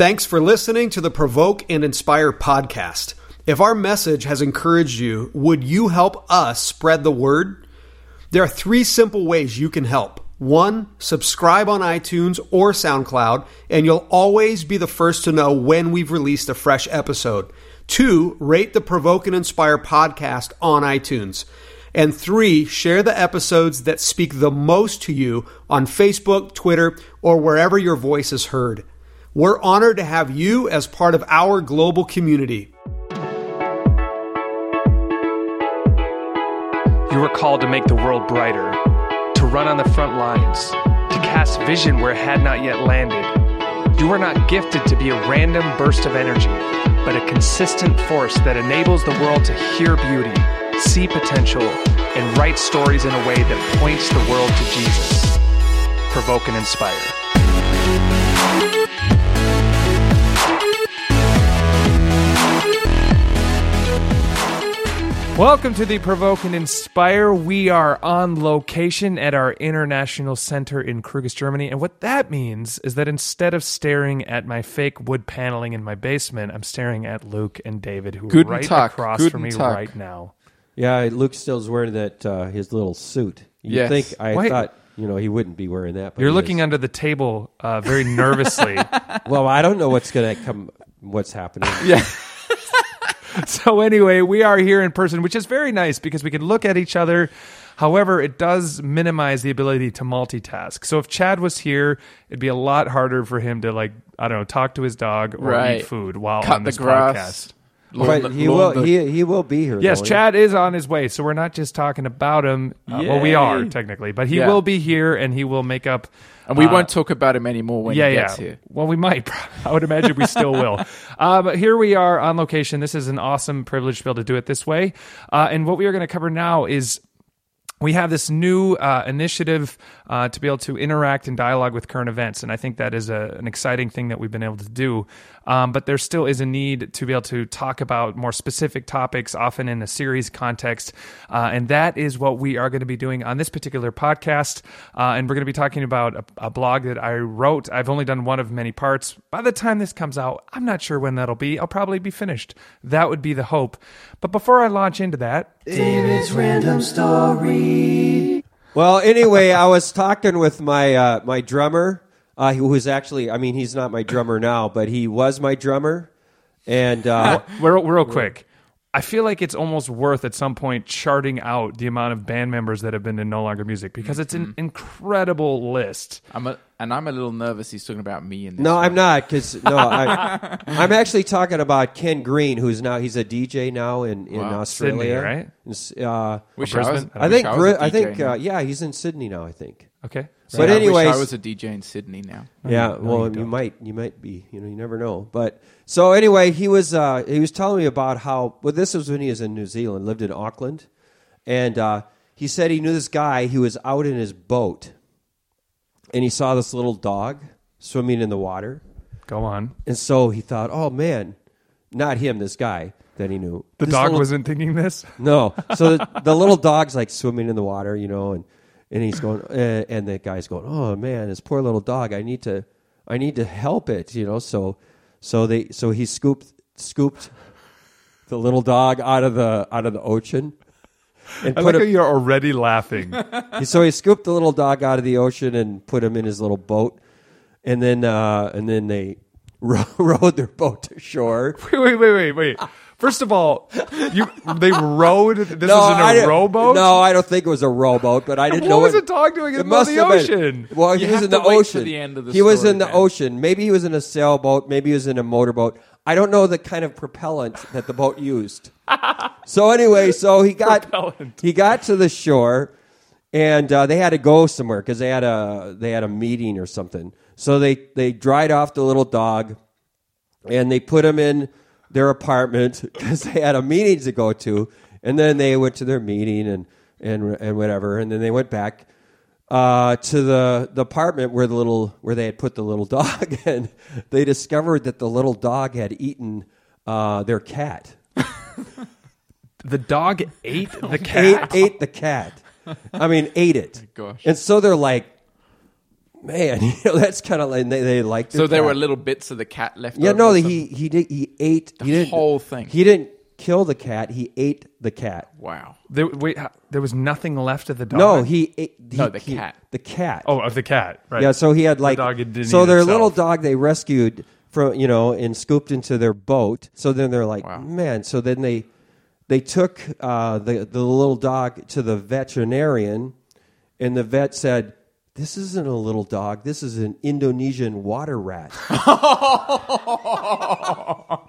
Thanks for listening to the Provoke and Inspire podcast. If our message has encouraged you, would you help us spread the word? There are three simple ways you can help. One, subscribe on iTunes or SoundCloud, and you'll always be the first to know when we've released a fresh episode. Two, rate the Provoke and Inspire podcast on iTunes. And three, share the episodes that speak the most to you on Facebook, Twitter, or wherever your voice is heard. We're honored to have you as part of our global community. You were called to make the world brighter, to run on the front lines, to cast vision where it had not yet landed. You are not gifted to be a random burst of energy, but a consistent force that enables the world to hear beauty, see potential, and write stories in a way that points the world to Jesus. Provoke and inspire. Welcome to the Provoke and Inspire. We are on location at our international center in Krögis, Germany. And what that means is that instead of staring at my fake wood paneling in my basement, I'm staring at Luke and David, who Guten are right Tag. across Guten from me Tag. right now. Yeah, Luke still's wearing that uh, his little suit. You Yes. think I Wait. thought you know he wouldn't be wearing that. But You're he looking is. under the table uh, very nervously. Well, I don't know what's going to come. What's happening? Yeah. so anyway, we are here in person, which is very nice because we can look at each other. However, it does minimize the ability to multitask. So if Chad was here, it'd be a lot harder for him to like I don't know talk to his dog or Right. eat food while Cut on the this grass. But he lawn will. He he will be here. Yes, though. Chad is on his way, so we're not just talking about him. Uh, well, we are technically, but he Yeah. will be here and he will make up. and we uh, won't talk about him anymore when yeah, he yeah. gets here. Well, we might. I would imagine we still will. Uh, but here we are on location. This is an awesome privilege to be able to do it this way. Uh, and what we are going to cover now is we have this new uh, initiative uh, to be able to interact and dialogue with current events, and I think that is a, an exciting thing that we've been able to do. Um, but there still is a need to be able to talk about more specific topics, often in a series context, uh, and that is what we are going to be doing on this particular podcast. Uh, and we're going to be talking about a, a blog that I wrote. I've only done one of many parts. By the time this comes out, I'm not sure when that'll be. I'll probably be finished. That would be the hope. But before I launch into that, David's random story. Well, anyway, I was talking with my uh, my drummer, uh, who was actually. I mean, he's not my drummer now, but he was my drummer, and uh, real, real quick. I feel like it's almost worth at some point charting out the amount of band members that have been in No Longer Music because it's an incredible list. I'm a, and I'm a little nervous. He's talking about me. In this no, one. I'm not because no, I, I'm actually talking about Ken Green, who's now he's a DJ now in in Wow. Australia, Sydney, right? In Uh, Wish I was. Brisbane? I think wish Bri- was a I think DJ now. uh, yeah, he's in Sydney now. I think. Okay. But Yeah, I I was a DJ in Sydney now. Yeah, well, you, might, you might be, you know, you never know. But so anyway, he was, uh, he was telling me about how. Well, this was when he was in New Zealand, lived in Auckland, and uh, he said he knew this guy. He was out in his boat, and he saw this little dog swimming in the water, Go on. and so he thought, oh man, not him, this guy that he knew. The This dog little- wasn't thinking this. no. So the, the little dog's like swimming in the water, you know, and and he's going, uh, and the guy's going, oh man, this poor little dog. I need to, I need to help it, you know. So, so they, so he scooped scooped the little dog out of the out of the ocean, and I like how him. you're already laughing. So he scooped the little dog out of the ocean and put him in his little boat, and then uh, and then they rowed their boat to shore. wait, wait, wait, wait, wait. First of all, you they rowed. This No, was in a rowboat. No, I don't think it was a rowboat, but I didn't What know What was it- a dog doing in the middle the have been- ocean? Well, You he was have in the wait ocean. the end of the he was in the man. ocean. Maybe he was in a sailboat. Maybe he was in a motorboat. I don't know the kind of propellant that the boat used. so anyway, so he got Propellant. he got to the shore, and uh, they had to go somewhere because they had a they had a meeting or something. So they they dried off the little dog, and they put him in their apartment because they had a meeting to go to, and then they went to their meeting and and and whatever, and then they went back uh, to the the apartment where the little where they had put the little dog, and they discovered that the little dog had eaten uh, their cat. The dog ate the ate, cat. ate the cat. I mean, ate it. Gosh. And so they're like, man, you know, that's kind of like they, they liked. It. So the there cat. were little bits of the cat left. Yeah, over no, he he did he ate The he whole thing. He didn't kill the cat. He ate the cat. Wow. There, wait, how- there was nothing left of the dog. No, he ate he, No, the he- cat. The cat. Oh, of the cat. Right. yeah. So he had like dog didn't so eat their itself. little dog they rescued from you know and scooped into their boat. So then they're like, Wow. man. So then they they took uh, the the little dog to the veterinarian, and the vet said. This isn't a little dog. This is an Indonesian water rat.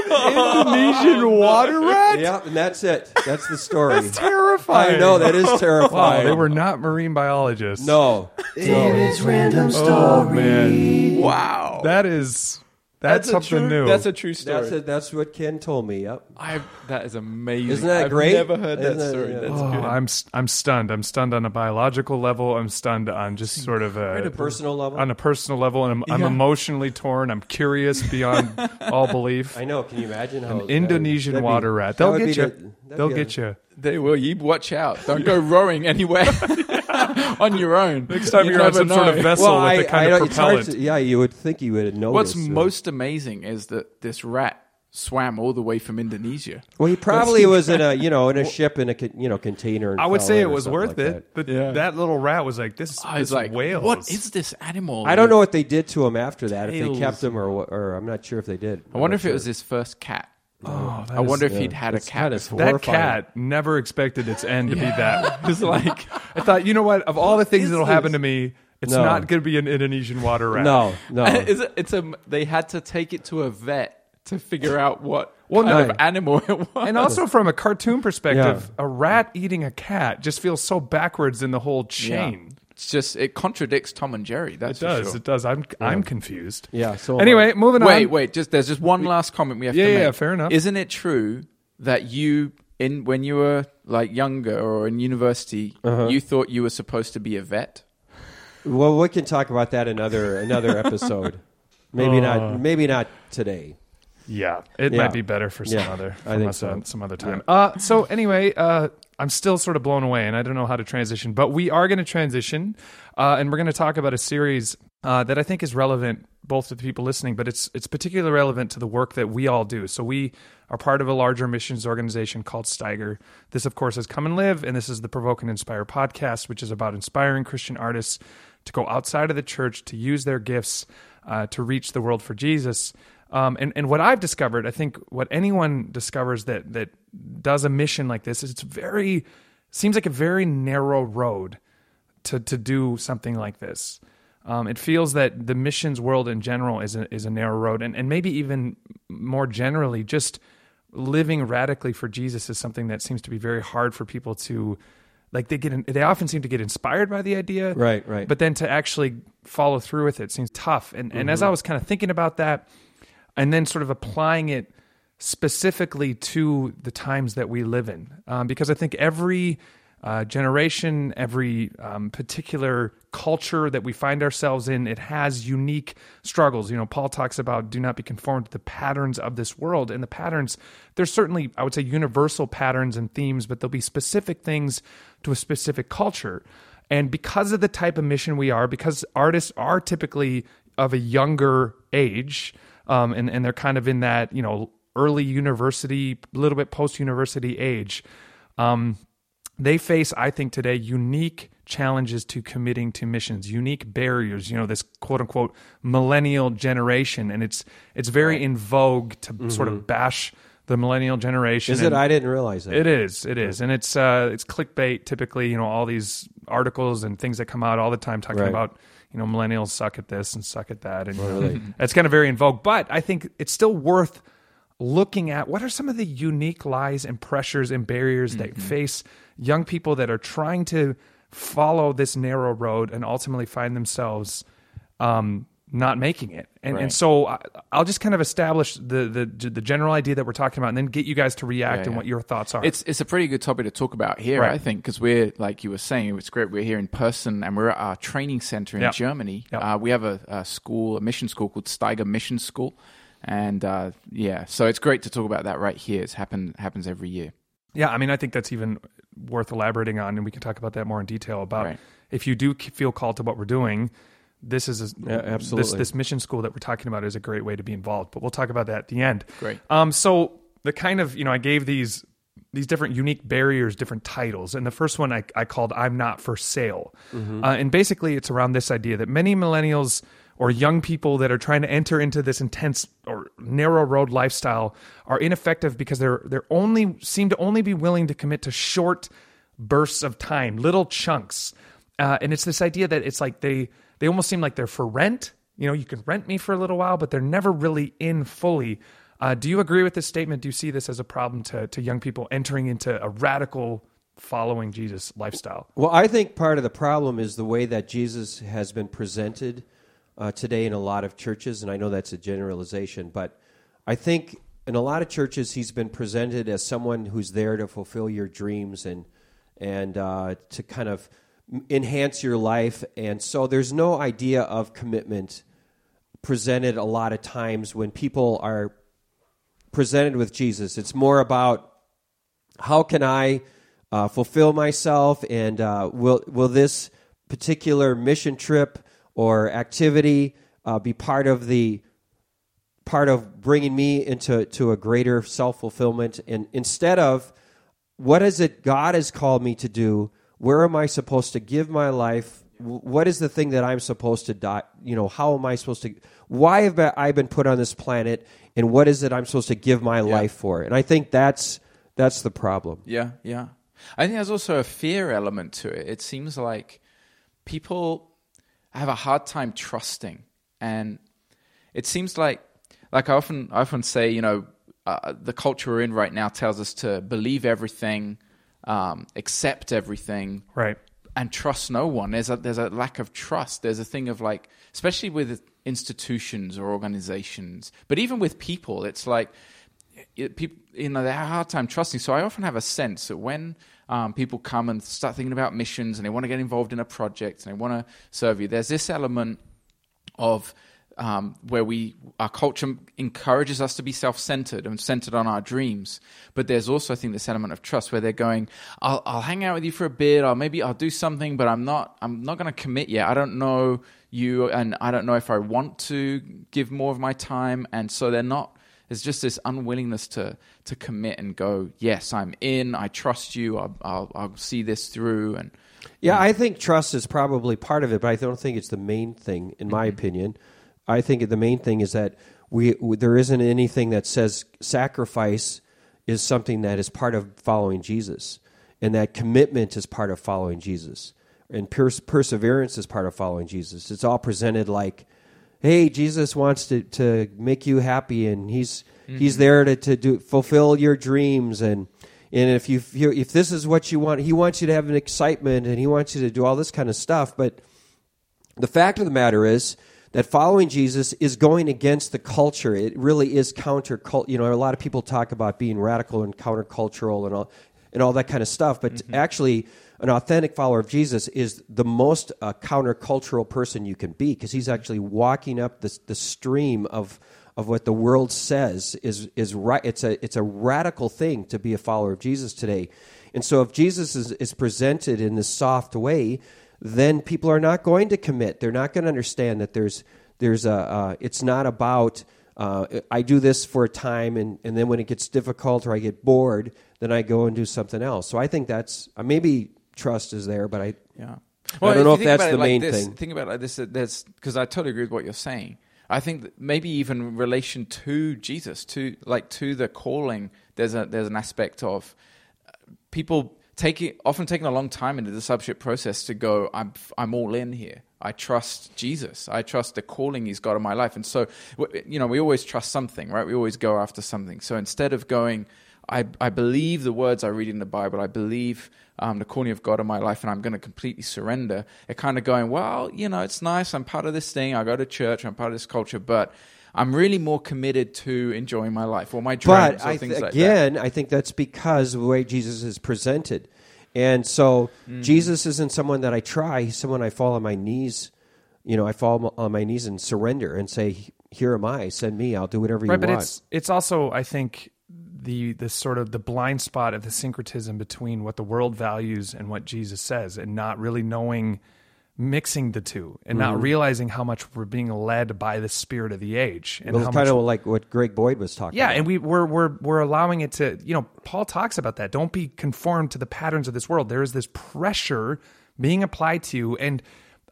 Indonesian water rat. yep, and that's it. That's the story. Terrifying. I know that is Wow, terrifying. they were not marine biologists. no. It is random story. Oh man, Wow. that is that's, a something true, new. That's a true story. That's it. That's what Ken told me. Yep. I, that is amazing. Isn't that I've great? never heard that Isn't that- story. yeah. That's Oh, good. I'm s- I'm stunned. I'm stunned on a biological level. I'm stunned on just sort of a, At a personal level. on a personal level, and I'm, I'm emotionally torn. I'm curious beyond all belief. I know. Can you imagine how An Indonesian be- water rat. They'll get you. the- They'll be a- get you. They will. You watch out. Don't go rowing anywhere on your own. Next time You you're on never some sort of vessel Well, with I, a kind I of don't- it's hard propellant. to- yeah, you would think you would know. What's most amazing is that this rat swam all the way from Indonesia. well? He probably was in a you know in a ship in a you know container. and I would say it was worth like it, that. but Yeah. that little rat was like this. I was this like, whale. what is this animal? I don't know what they did to him after that. If they kept him or or I'm not sure if they did. I wonder if it was his first cat. Oh, that I is- wonder if yeah. he'd had a cat. kinda before. That cat never expected its end to be that. It's like, I thought, you know what? Of all the things that'll happen to me, it's No. not going to be an Indonesian water rat. No, no. is it, it's a. They had to take it to a vet to figure out what Well, kind no. of animal it was. And also from a cartoon perspective, Yeah. a rat eating a cat just feels so backwards in the whole chain. It's just it contradicts Tom and Jerry. That's It does. For sure. It does. I'm I'm confused. yeah. So Anyway, moving Wait, on. wait. wait. Just there's just one last comment we have Yeah, to make. yeah, fair enough. Isn't it true that you in when you were like younger or in university, Uh-huh. you thought you were supposed to be a vet? well, we can talk about that another another episode. Maybe Uh. not. Maybe not today. Yeah, it Yeah. might be better for some Yeah, other. I from think us so. on some other time. Uh, so anyway, uh, I'm still sort of blown away, and I don't know how to transition, but we are going to transition, uh, and we're going to talk about a series uh, that I think is relevant both to the people listening, but it's it's particularly relevant to the work that we all do. So we are part of a larger missions organization called Steiger. This, of course, is Come and Live, and this is the Provoke and Inspire podcast, which is about inspiring Christian artists to go outside of the church to use their gifts uh, to reach the world for Jesus. Um, and, and what I've discovered, I think what anyone discovers that that does a mission like this is it's very seems like a very narrow road to to do something like this. Um, it feels that the missions world in general is a, is a narrow road, and, and maybe even more generally, just living radically for Jesus is something that seems to be very hard for people to like. They get in, they often seem to get inspired by the idea, Right, right. but then to actually follow through with it seems tough. And and Mm-hmm. as I was kind of thinking about that, and then sort of applying it specifically to the times that we live in, um, because I think every uh, generation, every um, particular culture that we find ourselves in, it has unique struggles. You know, Paul talks about do not be conformed to the patterns of this world, and the patterns there's certainly I would say universal patterns and themes, but there'll be specific things to a specific culture. And because of the type of mission we are, because artists are typically of a younger age, um, and, and they're kind of in that, you know, early university, a little bit post university age, um, they face, I think, today unique challenges to committing to missions, unique barriers, you know, this quote unquote millennial generation. And it's it's very in vogue to sort of bash the millennial generation. Is it? I didn't realize that. it is. It is, and it's uh, it's clickbait. Typically, you know, all these articles and things that come out all the time talking Right. about you know millennials suck at this and suck at that, and it's kind of very in vogue. But I think it's still worth looking at what are some of the unique lies and pressures and barriers that face young people that are trying to follow this narrow road and ultimately find themselves um, not making it. And, and so I, I'll just kind of establish the, the the general idea that we're talking about, and then get you guys to react Yeah, and what your thoughts are. It's it's a pretty good topic to talk about here, Right. I think, because we're like you were saying, it's great. We're here in person, and we're at our training center in Yep. Germany. Yep. Uh, we have a, a school, a mission school called Steiger Mission School, And uh, yeah, so it's great to talk about that right here. It's happen happens every year. Yeah, I mean, I think that's even worth elaborating on, and we can talk about that more in detail. About Right. if you do feel called to what we're doing, this is a, Yeah, absolutely. this mission school that we're talking about is a great way to be involved. But we'll talk about that at the end. Great. Um, so the kind of you know, I gave these these different unique barriers, different titles, and the first one I, I called "I'm not for sale," uh, and basically it's around this idea that many millennials or young people that are trying to enter into this intense or narrow road lifestyle are ineffective because they're they're only seem to only be willing to commit to short bursts of time, little chunks, uh, and it's this idea that it's like they they almost seem like they're for rent. You know, you can rent me for a little while, but they're never really in fully. Uh, do you agree with this statement? Do you see this as a problem to, to young people entering into a radical following Jesus lifestyle? Well, I think part of the problem is the way that Jesus has been presented uh, today in a lot of churches, and I know that's a generalization, but I think in a lot of churches he's been presented as someone who's there to fulfill your dreams and and uh, to kind of enhance your life, and so there's no idea of commitment presented a lot of times when people are presented with Jesus. It's more about how can I uh, fulfill myself, and uh, will will this particular mission trip or activity uh, be part of the part of bringing me into to a greater self fulfillment? And instead of what is it God has called me to do? Where am I supposed to give my life? What is the thing that I'm supposed to die? You know, how am I supposed to? Why have I been put on this planet? And what is it I'm supposed to give my life for? And I think that's that's the problem. Yeah, yeah. I think there's also a fear element to it. It seems like people have a hard time trusting, and it seems like, like I often, I often say, you know, uh, the culture we're in right now tells us to believe everything, um, accept everything, Right. and trust no one. There's a there's a lack of trust. There's a thing of like, especially with institutions or organizations, but even with people, it's like it, people, you know, they have a hard time trusting. So I often have a sense that when um, people come and start thinking about missions and they want to get involved in a project and they want to serve you, there's this element of um, where we our culture encourages us to be self-centered and centered on our dreams. But there's also, I think, this element of trust where they're going, "I'll, I'll hang out with you for a bit, or maybe I'll do something, but I'm not I'm not going to commit yet. I don't know you, and I don't know if I want to give more of my time." And so they're not. There's just this unwillingness to to commit and go, "Yes, I'm in. I trust you. I'll I'll, I'll see this through." And Yeah, I think trust is probably part of it, but I don't think it's the main thing, in my opinion. I think the main thing is that we, we there isn't anything that says sacrifice is something that is part of following Jesus, and that commitment is part of following Jesus, and pers- perseverance is part of following Jesus. It's all presented like, "Hey, Jesus wants to, to make you happy, and he's he's mm-hmm. there to, to do fulfill your dreams and." And if you if this is what you want, he wants you to have an excitement, and he wants you to do all this kind of stuff. But the fact of the matter is that following Jesus is going against the culture. It really is counter You know, a lot of people talk about being radical and countercultural and all and all that kind of stuff. But actually, an authentic follower of Jesus is the most uh, countercultural person you can be because he's actually walking up the the stream of of what the world says is is right. It's a it's a radical thing to be a follower of Jesus today. And so, if Jesus is, is presented in this soft way, then people are not going to commit. They're not going to understand that there's there's a uh, it's not about uh, I do this for a time and, and then when it gets difficult or I get bored, then I go and do something else. So I think that's uh, maybe trust is there, but I Yeah. Well, I don't know if think that's the like main this, thing. Think about it like this. There's because I totally agree with what you're saying. I think that maybe even in relation to Jesus, to like to the calling, there's a there's an aspect of uh, people taking often taking a long time in the discipleship process to go. I'm I'm all in here. I trust Jesus. I trust the calling He's got in my life. And so, you know, we always trust something, right? We always go after something. So instead of going, I, I believe the words I read in the Bible. I believe um, the calling of God in my life, and I'm going to completely surrender. It kind of going, well, you know, it's nice. I'm part of this thing. I go to church. I'm part of this culture, but I'm really more committed to enjoying my life or my dreams But or I things th- like that. again, I think that's because of the way Jesus is presented. And so Mm-hmm. Jesus isn't someone that I try. He's someone I fall on my knees. You know, I fall on my knees and surrender and say, here am I. Send me. I'll do whatever right you but want. it's it's also i think the the sort of the blind spot of the syncretism between what the world values and what jesus says and not really knowing mixing the two and not Mm-hmm. realizing how much we're being led by the spirit of the age and Well, it's kind of like what Greg Boyd was talking yeah, about. and we we're we're we're allowing it to you know Paul talks about that. Don't be conformed to the patterns of this world. There is this pressure being applied to you, and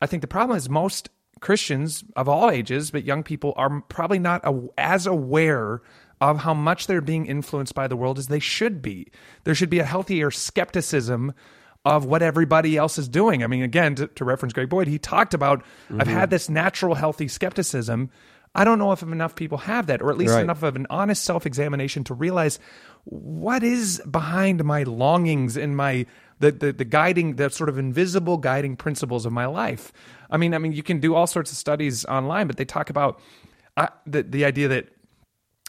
I think the problem is most Christians of all ages, but young people are probably not as aware of how much they're being influenced by the world as they should be. There should be a healthier skepticism of what everybody else is doing. I mean, again, to, to reference Greg Boyd, he talked about I've had this natural, healthy skepticism. I don't know if enough people have that, or at least Right. enough of an honest self examination to realize what is behind my longings and my the, the the guiding the sort of invisible guiding principles of my life. I mean, I mean, you can do all sorts of studies online, but they talk about uh, the the idea that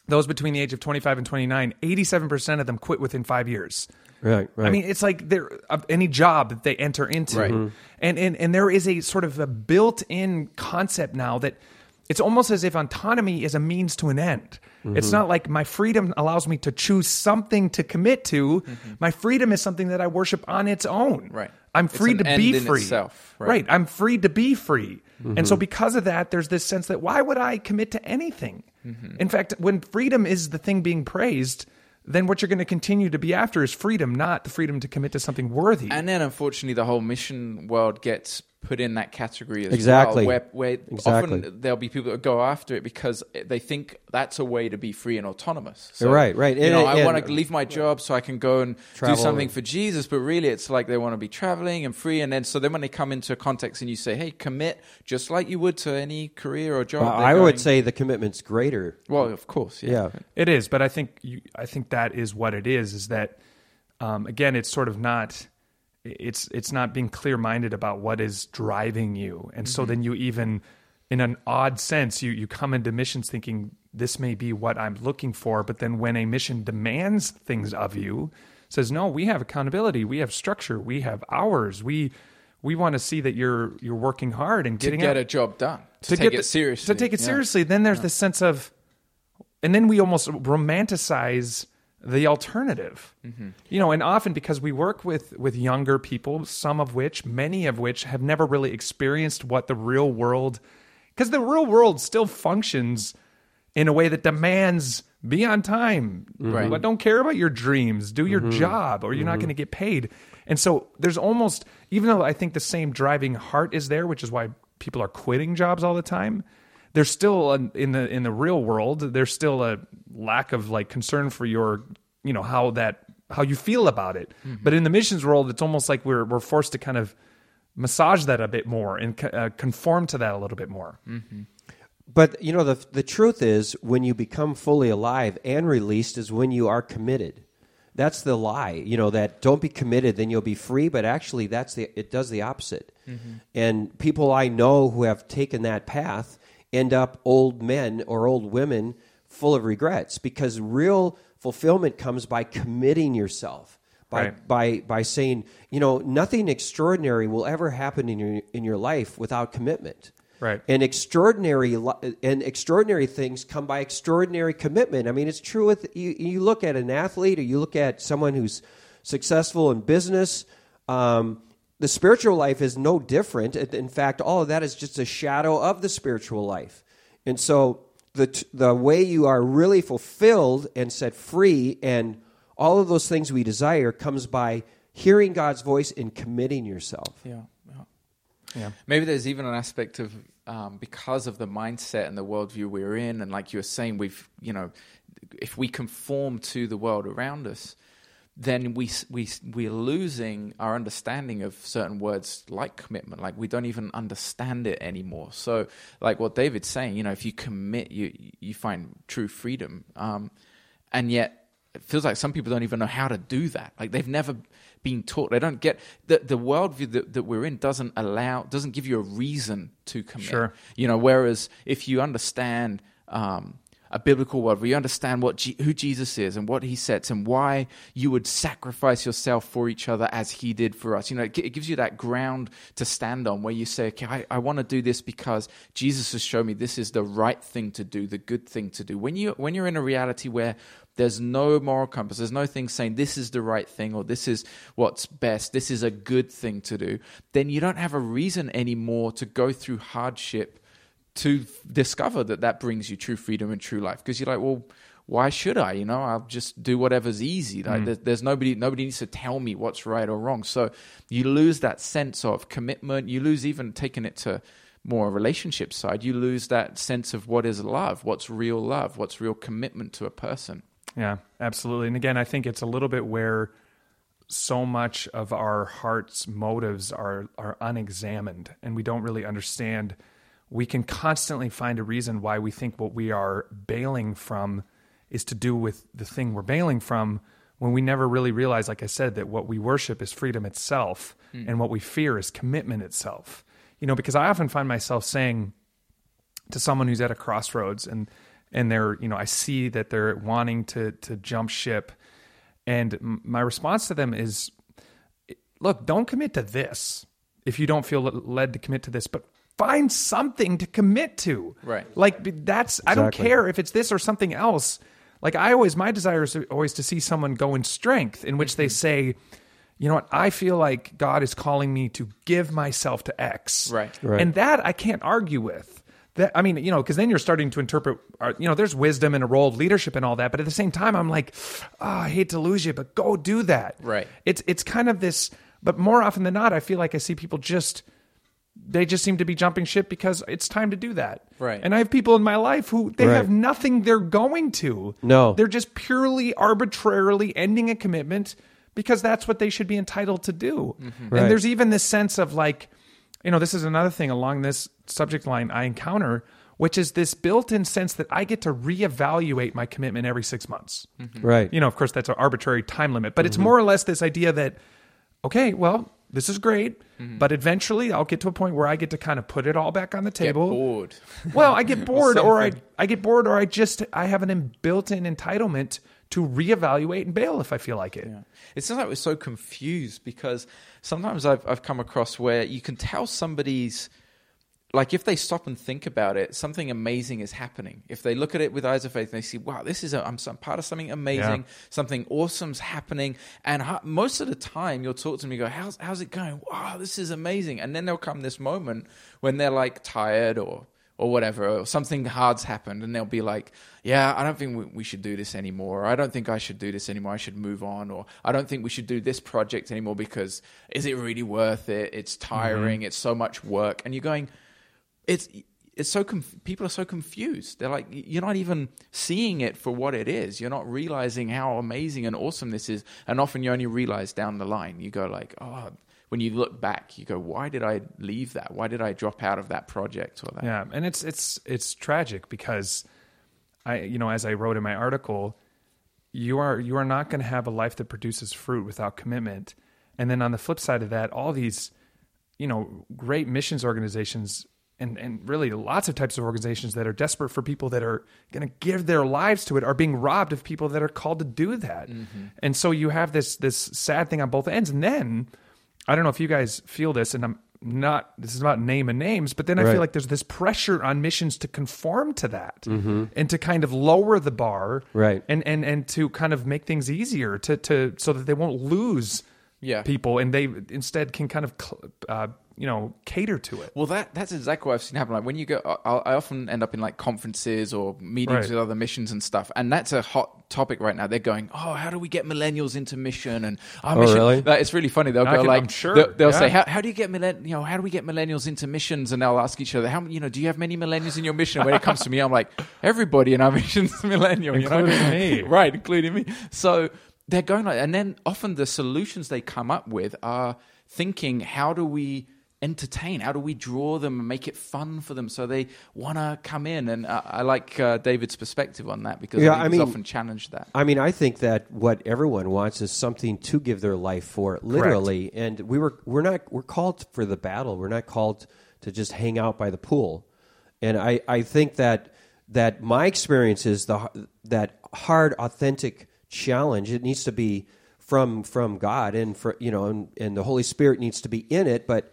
those between the age of 25 and 29, 87% of them quit within five years. Right, right. I mean, it's like there of any job that they enter into, Right. Mm-hmm. and and and there is a sort of a built-in concept now that it's almost as if autonomy is a means to an end. Mm-hmm. It's not like my freedom allows me to choose something to commit to. My freedom is something that I worship on its own. Mm-hmm. Right. I'm It's free an to end be in free. itself, right. right. I'm free to be free. And Mm-hmm. so because of that, there's this sense that why would I commit to anything? In fact, when freedom is the thing being praised, then what you're going to continue to be after is freedom, not the freedom to commit to something worthy. And then, unfortunately, the whole mission world gets put in that category as Exactly. well. Where, where Exactly. often there'll be people that go after it because they think that's a way to be free and autonomous. Right, right. You And- know, I want to leave my job so I can go and Travel. do something for Jesus, but really it's like they want to be traveling and free. And then, so then when they come into a context and you say, hey, commit just like you would to any career or job. Well, I going- would say the commitment's greater. Well, of course. Yeah. Yeah. It is, but I think you, I think that is what it is. Is that um, again? It's sort of not. It's it's not being clear minded about what is driving you, and so mm-hmm. then you even, in an odd sense, you you come into missions thinking this may be what I'm looking for, but then when a mission demands things of you, says no, we have accountability, we have structure, we have hours, we we want to see that you're you're working hard and To getting get out- a job done. To, to take get it seriously. To take it Yeah. seriously, then there's this sense of, and then we almost romanticize the alternative. Mm-hmm. You know, and often because we work with with younger people, some of which, many of which, have never really experienced what the real world, because the real world still functions in a way that demands be on time. Mm-hmm. Right. But don't care about your dreams. Do your mm-hmm. job, or you're not mm-hmm. going to get paid. And so there's almost, even though I think the same driving heart is there, which is why people are quitting jobs all the time. There's still a, in the in the real world. There's still a lack of like concern for your, you know, how that how you feel about it. Mm-hmm. But in the missions world, it's almost like we're we're forced to kind of massage that a bit more and co- uh, conform to that a little bit more. Mm-hmm. But you know the the truth is when you become fully alive and released is when you are committed. That's the lie. You know that don't be committed then you'll be free, but actually that's the it does the opposite. Mm-hmm. And people I know who have taken that path end up old men or old women full of regrets because real fulfillment comes by committing yourself. By, Right. by by saying, you know, nothing extraordinary will ever happen in your in your life without commitment. Right. And extraordinary and extraordinary things come by extraordinary commitment. I mean, it's true with you. You look at an athlete, or you look at someone who's successful in business. Um, the spiritual life is no different. In in fact, all of that is just a shadow of the spiritual life. And so, the t- the way you are really fulfilled and set free, and all of those things we desire, comes by hearing God's voice and committing yourself. Yeah. yeah. Yeah. Maybe there's even an aspect of um, because of the mindset and the worldview we're in, and like you were saying, we've you know, if we conform to the world around us, then we we we're losing our understanding of certain words like commitment. Like we don't even understand it anymore. So, like what David's saying, you know, if you commit, you you find true freedom. Um, and yet it feels like some people don't even know how to do that. Like they've never been taught. They don't get the the worldview that, that we're in doesn't allow doesn't give you a reason to commit. Sure. You know, whereas if you understand um, a biblical world where you understand what G- who Jesus is and what he sets and why you would sacrifice yourself for each other as he did for us. You know, it, g- it gives you that ground to stand on where you say, okay, I, I want to do this because Jesus has shown me this is the right thing to do, the good thing to do. When you when you're in a reality where there's no moral compass. There's no thing saying this is the right thing or this is what's best. This is a good thing to do. Then you don't have a reason anymore to go through hardship to discover that that brings you true freedom and true life. Because you're like, well, why should I? You know, I'll just do whatever's easy. Like, mm. there's, there's nobody, nobody needs to tell me what's right or wrong. So you lose that sense of commitment. You lose even taking it to more relationship side. You lose that sense of what is love, what's real love, what's real commitment to a person. Yeah, absolutely. And again, I think it's a little bit where so much of our heart's motives are are unexamined and we don't really understand we can constantly find a reason why we think what we are bailing from is to do with the thing we're bailing from when we never really realize like I said that what we worship is freedom itself hmm. and what we fear is commitment itself. You know, because I often find myself saying to someone who's at a crossroads and and they're you know I see that they're wanting to to jump ship and m- my response to them is look don't commit to this if you don't feel led to commit to this but find something to commit to Right. like b- that's I don't care if it's this or something else like I always my desire is always to see someone go in strength in which they say you know what I feel like God is calling me to give myself to X Right. Right. and that I can't argue with. That I mean, you know, because then you're starting to interpret. uh, You know, there's wisdom and a role of leadership and all that, but at the same time, I'm like, oh, I hate to lose you, but go do that. Right. It's it's kind of this, but more often than not, I feel like I see people just they just seem to be jumping ship because it's time to do that. Right. And I have people in my life who they Right. have nothing they're going to. No. They're just purely arbitrarily ending a commitment because that's what they should be entitled to do. Mm-hmm. Right. And there's even this sense of like, you know, this is another thing along this subject line I encounter, which is this built in sense that I get to reevaluate my commitment every six months. Mm-hmm. Right. You know, of course, that's an arbitrary time limit, but it's mm-hmm. more or less this idea that, okay, well, this is great, mm-hmm. but eventually I'll get to a point where I get to kind of put it all back on the Get table. bored. Well, I get bored, or I. I get bored, or I just I have an built-in entitlement to reevaluate and bail if I feel like it. Yeah. It seems like we're so confused because sometimes I've I've come across where you can tell somebody's like if they stop and think about it, something amazing is happening. If they look at it with eyes of faith and they see, wow, this is a, I'm some part of something amazing, Yeah. something awesome's happening, and ha- most of the time you'll talk to them, you go, how's how's it going? Wow, this is amazing, and then there'll come this moment when they're like tired or or whatever, or something hard's happened, and they'll be like, "Yeah, I don't think we, we should do this anymore. Or, I don't think I should do this anymore. I should move on, or I don't think we should do this project anymore because is it really worth it? It's mm-hmm. tiring. It's so much work." And you're going, "It's." It's so conf- people are so confused. They're like, you're not even seeing it for what it is. You're not realizing how amazing and awesome this is. And often you only realize down the line. You go like, oh, when you look back, you go, why did I leave that? Why did I drop out of that project or that? Yeah, and it's it's it's tragic because I you know as I wrote in my article, you are you are not going to have a life that produces fruit without commitment. And then on the flip side of that, all these you know great missions organizations and and really lots of types of organizations that are desperate for people that are going to give their lives to it are being robbed of people that are called to do that. Mm-hmm. And so you have this this sad thing on both ends and then I don't know if you guys feel this and I'm not this is about name and names but then I feel like there's this pressure on missions to conform to that mm-hmm. and to kind of lower the bar Right. and and and to kind of make things easier to to so that they won't lose Yeah. people and they instead can kind of cl- uh, you know cater to it Well, that that's exactly what I've seen happen. Like when you go, I, I often end up in like conferences or meetings Right. with other missions and stuff, and that's a hot topic right now. They're going, "Oh, how do we get millennials into mission?" And our Oh, mission. really? Like, it's really funny. They'll I go can- like, I'm sure, they'll, they'll say, how, "How do you get millenn- you know, how do we get millennials into missions?" And they'll ask each other, "How you know, do you have many millennials in your mission?" When it comes to me, I'm like, everybody in our mission's millennial, you know? Including me. right? Including me. So they're going like, and then often the solutions they come up with are thinking, how do we entertain? How do we draw them and make it fun for them so they want to come in? And uh, I like uh, David's perspective on that because Yeah, I I mean- often challenged that. I mean, I think that what everyone wants is something to give their life for, literally. And we were we're not we're called for the battle. We're not called to just hang out by the pool. And I I think that that my experience is the that hard, authentic challenge. It needs to be from from God, and for you know, and, and the Holy Spirit needs to be in it. But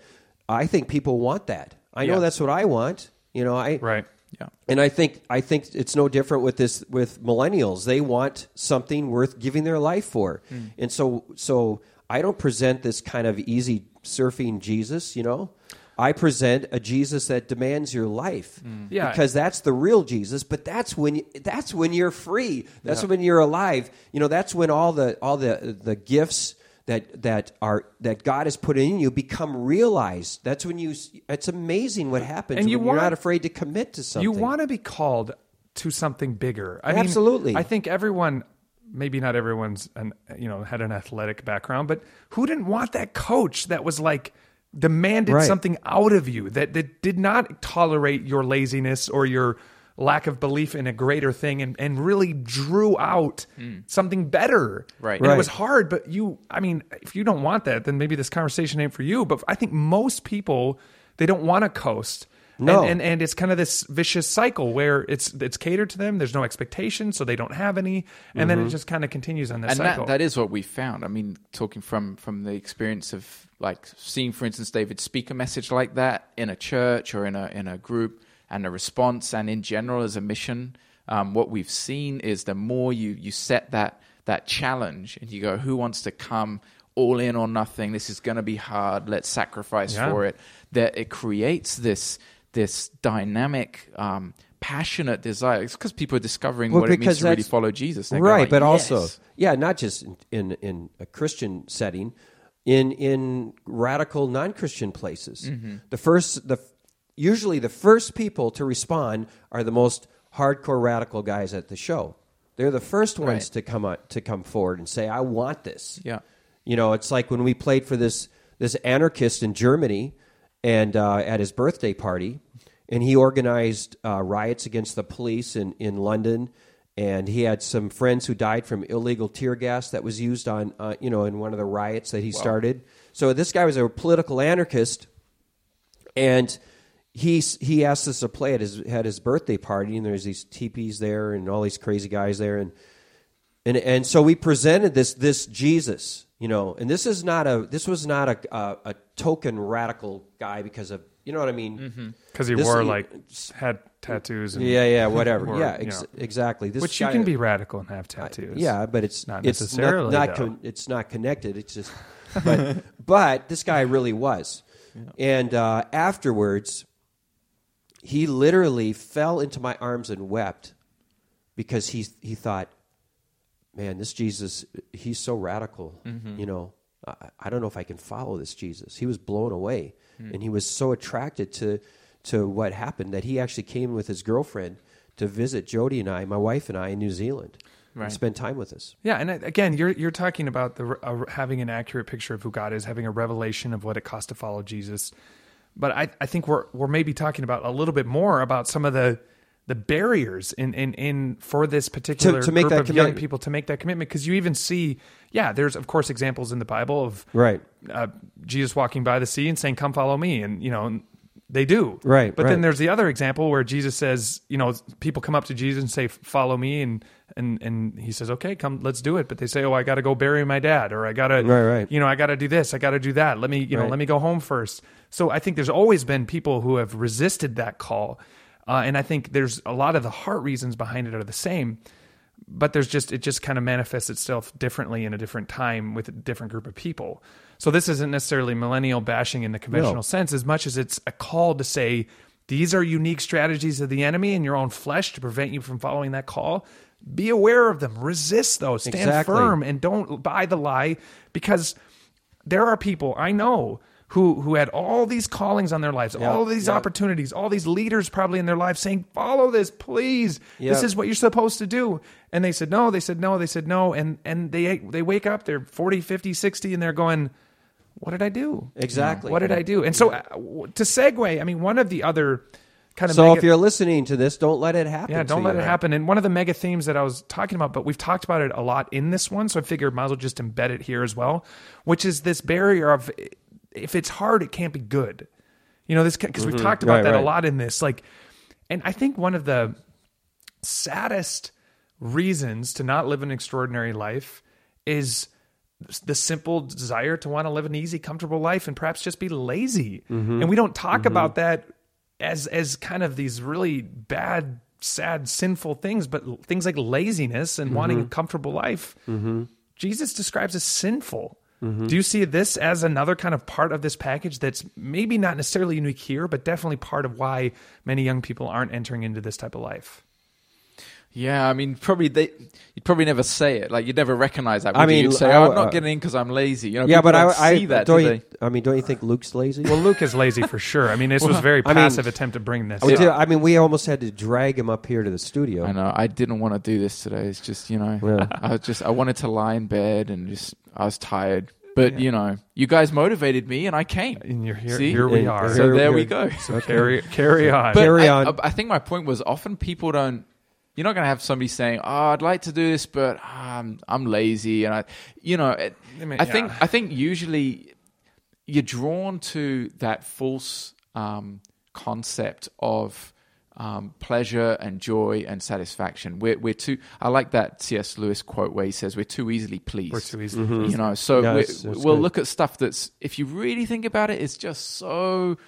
I think people want that. I know Yeah. that's what I want. You know, I Right. Yeah. and I think I think it's no different with this with millennials. They want something worth giving their life for, hmm. and so so I don't present this kind of easy surfing Jesus. You know, I present a Jesus that demands your life, mm. Yeah. because that's the real Jesus. But that's when that's when you're free. That's when you're alive. You know, that's when all the all the the gifts. That, that are that God has put in you become realized. That's when you. It's amazing what happens And you when you're want- not afraid to commit to something. You want to be called to something bigger. I Absolutely. Mean, I think everyone, maybe not everyone's, an, you know, had an athletic background, but who didn't want that coach that was like demanded Right. something out of you that that did not tolerate your laziness or your lack of belief in a greater thing and, and really drew out mm. something better. Right. And it was hard, but you, I mean, if you don't want that, then maybe this conversation ain't for you. But I think most people, they don't want to coast. No. And, and and it's kind of this vicious cycle where it's it's catered to them. There's no expectation, so they don't have any, and then it just kind of continues on that and cycle. that, that is what we found. I mean, talking from from the experience of like seeing, for instance, David speak a message like that in a church or in a in a group, and a response, and in general as a mission. Um, what we've seen is the more you you set that that challenge, and you go, who wants to come all in or nothing? This is going to be hard. Let's sacrifice Yeah. for it. That it creates this this dynamic. Um, passionate desire it's because people are discovering Well, what it means to really follow jesus right but also "Yes." yeah not just in, in in a christian setting in in radical non-christian places Mm-hmm. the first the usually the first people to respond are the most hardcore radical guys at the show they're the first ones Right. to come out, to come forward and say i want this Yeah. you know it's like when we played for this this anarchist in germany and uh, at his birthday party and he organized uh, riots against the police in, in London, and he had some friends who died from illegal tear gas that was used on uh, you know in one of the riots that he started. So this guy was a political anarchist, and he he asked us to play at his at his birthday party, and there's these teepees there and all these crazy guys there, and and and so we presented this this Jesus, you know, and this is not a this was not a a, a token radical guy because of you know what I mean. because he This- wore like had tattoos. And, Yeah, yeah, whatever. Or, yeah, you know. exactly. This which guy- you can be radical and have tattoos. Yeah, but it's Not it's necessarily, Not, not con- it's not connected. It's just, but but this guy really was, and uh, afterwards, he literally fell into my arms and wept because he he thought, man, this Jesus, he's so radical. Mm-hmm. You know, I, I don't know if I can follow this Jesus. He was blown away, Hmm. and he was so attracted to to what happened that he actually came with his girlfriend to visit Jody and I, my wife and I, in New Zealand, and Right. spend time with us. Yeah, and again, you're you're talking about the uh, having an accurate picture of who God is, having a revelation of what it costs to follow Jesus. But I, I think we're we're maybe talking about a little bit more about some of the the barriers in in, in for this particular to make group that of young commitment. people to make that commitment. Because you even see yeah there's of course examples in the Bible of Right. uh, Jesus walking by the sea and saying come follow me and you know they do. Right, but then there's the other example where Jesus says you know people come up to Jesus and say follow me and and and he says okay come let's do it. But they say oh I got to go bury my dad or I got to Right, right. you know I got to do this I got to do that. Let me you know let me go home first. So I think there's always been people who have resisted that call uh, and I think there's a lot of the heart reasons behind it are the same but there's just it just kind of manifests itself differently in a different time with a different group of people. So this isn't necessarily millennial bashing in the conventional No. sense as much as it's a call to say these are unique strategies of the enemy in your own flesh to prevent you from following that call. Be aware of them. Resist those. Stand Exactly. firm and don't buy the lie because there are people I know who who had all these callings on their lives, all these yeah. opportunities, all these leaders probably in their lives saying, "Follow this, please. This is what you're supposed to do." And they said no, they said no, they said no, and and they they wake up, they're 40, 50, 60 and they're going, "What did I do?" Exactly. What did I do? And so uh, to segue, I mean, one of the other kind of So mega- if you're listening to this, don't let it happen. yeah, don't let you. it happen. And one of the mega themes that I was talking about, but we've talked about it a lot in this one, so I figured might as well just embed it here as well, which is this barrier of if it's hard, it can't be good. You know, this because we've mm-hmm. talked about Mm-hmm. Right, that a lot in this. Like, and I think one of the saddest reasons to not live an extraordinary life is the simple desire to want to live an easy, comfortable life and perhaps just be lazy. Mm-hmm. And we don't talk mm-hmm. about that as as kind of these really bad, sad, sinful things, but things like laziness and wanting a comfortable life. Jesus describes as sinful. Do you see this as another kind of part of this package that's maybe not necessarily unique here, but definitely part of why many young people aren't entering into this type of life? Yeah, I mean, probably they. You'd probably never say it. Like you'd never recognize that. I would you? mean, you'd say, I- "Oh, I'm uh, not getting in because I'm lazy." You know, yeah, but I, I see that. don't. do You, I mean, don't you think Luke's lazy? Well, Luke is lazy for sure. I mean, this was a very I mean- passive attempt to bring this. We up. I mean, we almost had to drag him up here to the studio. I know. I didn't want to do this today. It's just you know, Yeah. I was just I wanted to lie in bed and just I was tired. But you know, you guys motivated me and I came. And you're here. See? Here we are. So Here- there we go. So carry carry on. But Carry I, on. I think my point was often people don't. You're not going to have somebody saying, "Oh, I'd like to do this, but um, I'm lazy," and I, you know, it, I mean, I think. I think usually you're drawn to that false um, concept of um, pleasure and joy and satisfaction. We're we're too. I like that C.S. Lewis quote where he says we're too easily pleased. We're too easy. You know, so Yeah, we, that's- that's we'll good. look at stuff that's, if you really think about it, it's just so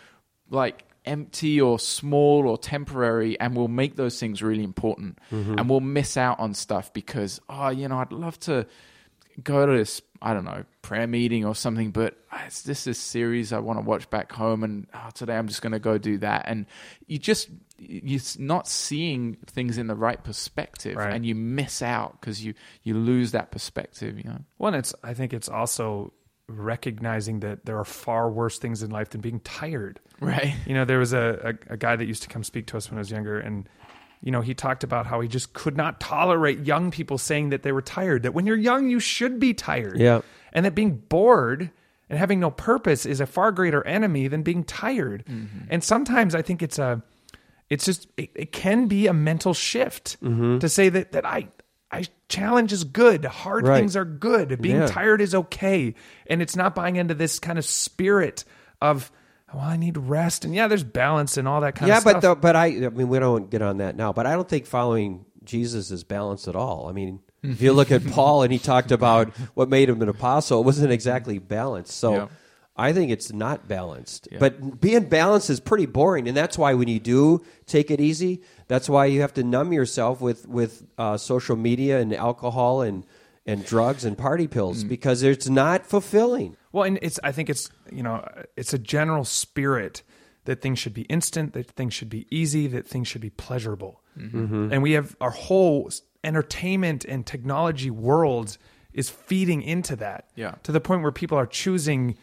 like empty or small or temporary, and we'll make those things really important, Mm-hmm. and we'll miss out on stuff because, oh, you know, I'd love to go to this, I don't know, prayer meeting or something, but it's this this series I want to watch back home, and oh, today I'm just going to go do that, and you just you're not seeing things in the right perspective, Right. and you miss out because you you lose that perspective, you know. One, it's I think it's also recognizing that there are far worse things in life than being tired. Right. You know, there was a, a, a guy that used to come speak to us when I was younger, and you know, he talked about how he just could not tolerate young people saying that they were tired. That when you're young, you should be tired. Yeah. and that being bored and having no purpose is a far greater enemy than being tired. Mm-hmm. And sometimes I think it's a, it's just it, it can be a mental shift mm-hmm. to say that that I. I challenge is good. Hard Right. things are good. Being Yeah. tired is okay. And it's not buying into this kind of spirit of, well, I need rest. And yeah, there's balance and all that kind yeah, of stuff. Yeah, but the, but I I mean we don't get on that now. But I don't think following Jesus is balanced at all. I mean, if you look at Paul and he talked about what made him an apostle, it wasn't exactly balanced. So. Yeah. I think it's not balanced. But being balanced is pretty boring, and that's why when you do take it easy, that's why you have to numb yourself with with uh, social media and alcohol and and drugs and party pills mm. because it's not fulfilling. Well, and it's I think it's you know it's a general spirit that things should be instant, that things should be easy, that things should be pleasurable, mm-hmm. Mm-hmm. and we have our whole entertainment and technology world is feeding into that. Yeah. to the point where people are choosing,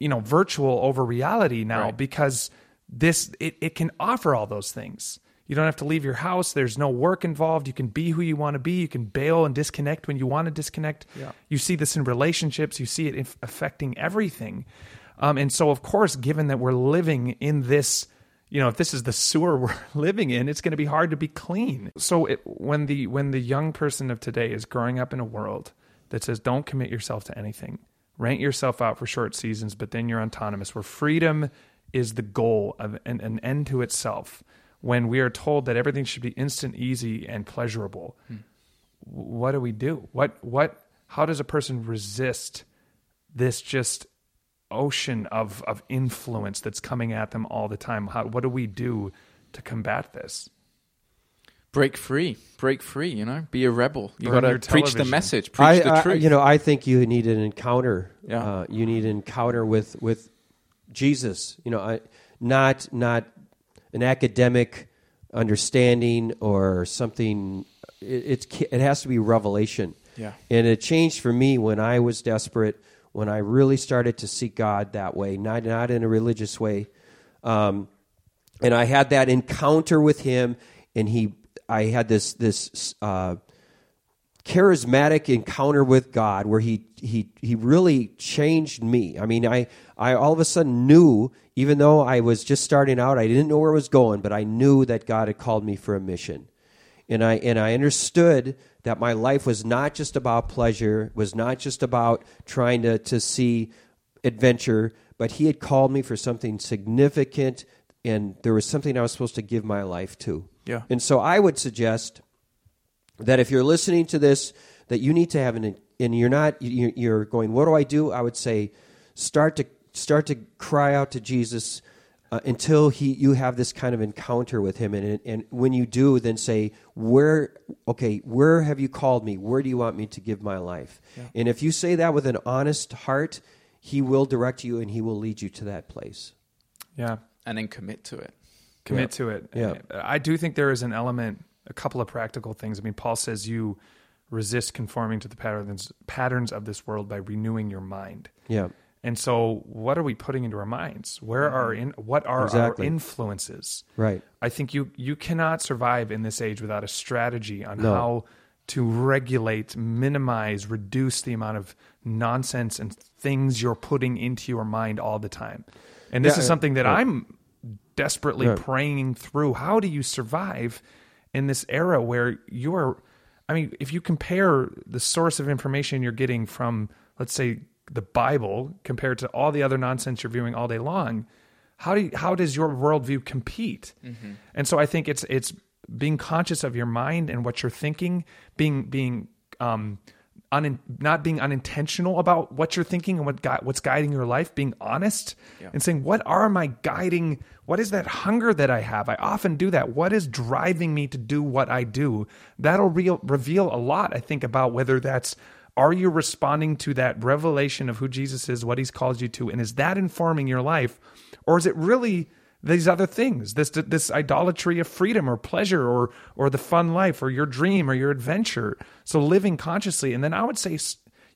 you know, virtual over reality now Right. because this it, it can offer all those things. You don't have to leave your house. There's no work involved. You can be who you want to be. You can bail and disconnect when you want to disconnect. Yeah. You see this in relationships. You see it affecting everything. Um, and so, of course, given that we're living in this, you know, if this is the sewer we're living in, it's going to be hard to be clean. So it, when the when the young person of today is growing up in a world that says, "Don't commit yourself to anything, rent yourself out for short seasons, but then you're autonomous," where freedom is the goal of an, an end to itself. When we are told that everything should be instant, easy, and pleasurable, hmm. what do we do? What what how does a person resist this just ocean of of influence that's coming at them all the time? How what do we do to combat this? Break free break free you know be a rebel you got to preach the message preach I, the I- truth you know, I think you need an encounter. Yeah. Uh, you need an encounter with with Jesus. You know, I, not not an academic understanding or something. It, it's it has to be revelation. Yeah. And it changed for me when I was desperate. When I really started to seek God that way, not not in a religious way. Um, and I had that encounter with Him, and He, I had this this. Uh, charismatic encounter with God where he he he really changed me. I mean, I I all of a sudden knew even though I was just starting out, I didn't know where I was going, but I knew that God had called me for a mission. And I and I understood that my life was not just about pleasure, was not just about trying to to see adventure, but he had called me for something significant and there was something I was supposed to give my life to. Yeah. And so I would suggest that if you're listening to this, that you need to have an and you're not you- you're going, what do I do? I would say, start to start to cry out to Jesus uh, until he you have this kind of encounter with him, and and when you do, then say, where okay, where have you called me? Where do you want me to give my life? And if you say that with an honest heart, he will direct you and he will lead you to that place. Yeah. and then commit to it. Commit Yeah. to it. Yeah. Uh, I do think there is an element, a couple of practical things. I mean, Paul says you resist conforming to the patterns patterns of this world by renewing your mind. Yeah. And so, what are we putting into our minds? Where are in what are Exactly. our influences? Right. I think you you cannot survive in this age without a strategy on No. how to regulate, minimize, reduce the amount of nonsense and things you're putting into your mind all the time. And this Yeah, is something that. I'm desperately Yeah. praying through. How do you survive in this era where you're I mean, if you compare the source of information you're getting from let's say the Bible compared to all the other nonsense you're viewing all day long, how do you, how does your worldview compete? And so I think it's it's being conscious of your mind and what you're thinking, being being um, un, not being unintentional about what you're thinking and what gui- what's guiding your life, being honest and saying what are my guiding what is that hunger that I have? I often do that. What is driving me to do what I do? That'll real, reveal a lot, I think, about whether that's are you responding to that revelation of who Jesus is, what he's called you to, and is that informing your life? Or is it really these other things, this this idolatry of freedom or pleasure or or the fun life or your dream or your adventure? So living consciously. And then I would say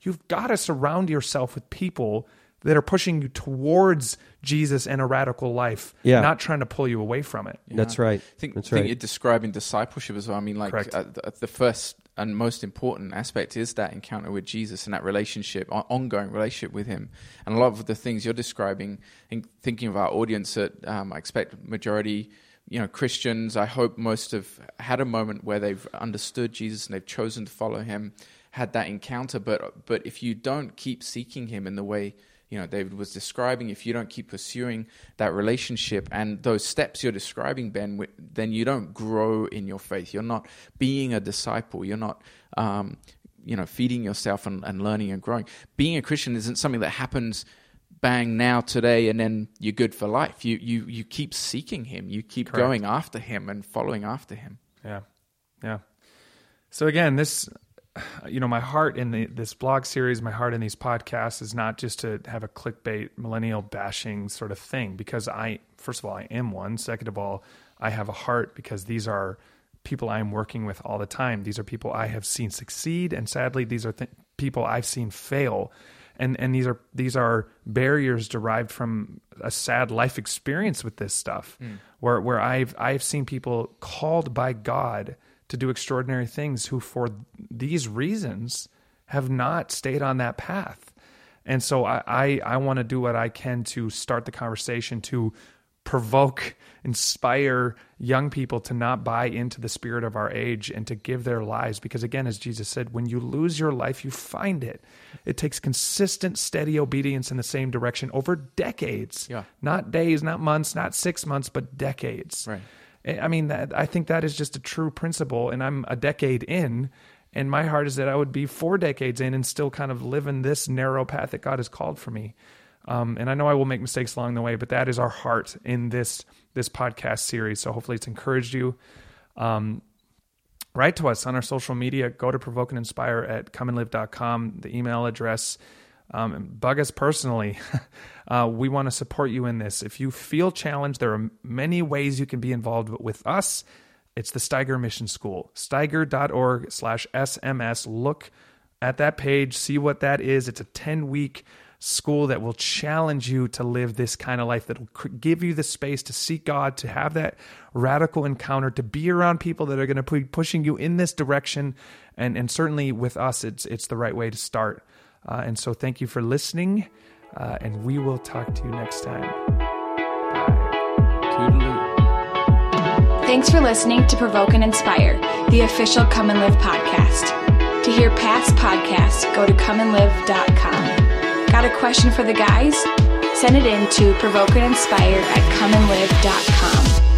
you've got to surround yourself with people that are pushing you towards Jesus and a radical life, Yeah. not trying to pull you away from it. That's right. I think, That's think right. you're describing discipleship as well. I mean, like uh, the, the first and most important aspect is that encounter with Jesus and that relationship, ongoing relationship with Him. And a lot of the things you're describing, in thinking of our audience, that um, I expect majority, you know, Christians. I hope most have had a moment where they've understood Jesus and they've chosen to follow Him, had that encounter. But but if you don't keep seeking Him in the way you know David was describing, if you don't keep pursuing that relationship and those steps you're describing, Ben, then you don't grow in your faith. You're not being a disciple. You're not, um, you know, feeding yourself and, and learning and growing. Being a Christian isn't something that happens bang now today and then you're good for life. You you you keep seeking Him. You keep Correct. going after Him and following after Him. Yeah. Yeah. So again, this, you know, my heart in the, this blog series, my heart in these podcasts is not just to have a clickbait millennial bashing sort of thing because I, first of all, I am one. Second of all, I have a heart because these are people I am working with all the time. These are people I have seen succeed. And sadly, these are th- people I've seen fail. And, and these are these are barriers derived from a sad life experience with this stuff, mm. where where I've I've seen people called by God to do extraordinary things who for these reasons have not stayed on that path. And so i i, I want to do what i can to start the conversation to provoke inspire young people to not buy into the spirit of our age and to give their lives. Because again as jesus said when you lose your life you find it. It takes consistent steady obedience in the same direction over decades. Yeah. not days not months not six months but decades. Right. I mean, that, I think that is just a true principle. And I'm a decade in, and my heart is that I would be four decades in and still kind of live in this narrow path that God has called for me. Um, and I know I will make mistakes along the way, but that is our heart in this this podcast series. So hopefully, it's encouraged you. Um, write to us on our social media. Go to provoke and inspire at comeandlive.com, the email address. Um, bug us personally. uh, we want to support you in this. If you feel challenged, there are many ways you can be involved with us. It's the Steiger Mission School, steiger.org slash SMS. Look at that page, see what that is. It's a 10 week school that will challenge you to live this kind of life, that will give you the space to seek God, to have that radical encounter, to be around people that are going to be pushing you in this direction. And, and certainly with us, it's, it's the right way to start. Uh, and so thank you for listening, uh, and we will talk to you next time. Toodaloo. Thanks for listening to Provoke and Inspire, the official Come and Live podcast. To hear past podcasts, go to comeandlive.com. Got a question for the guys? send it in to provokeandinspire at comeandlive.com.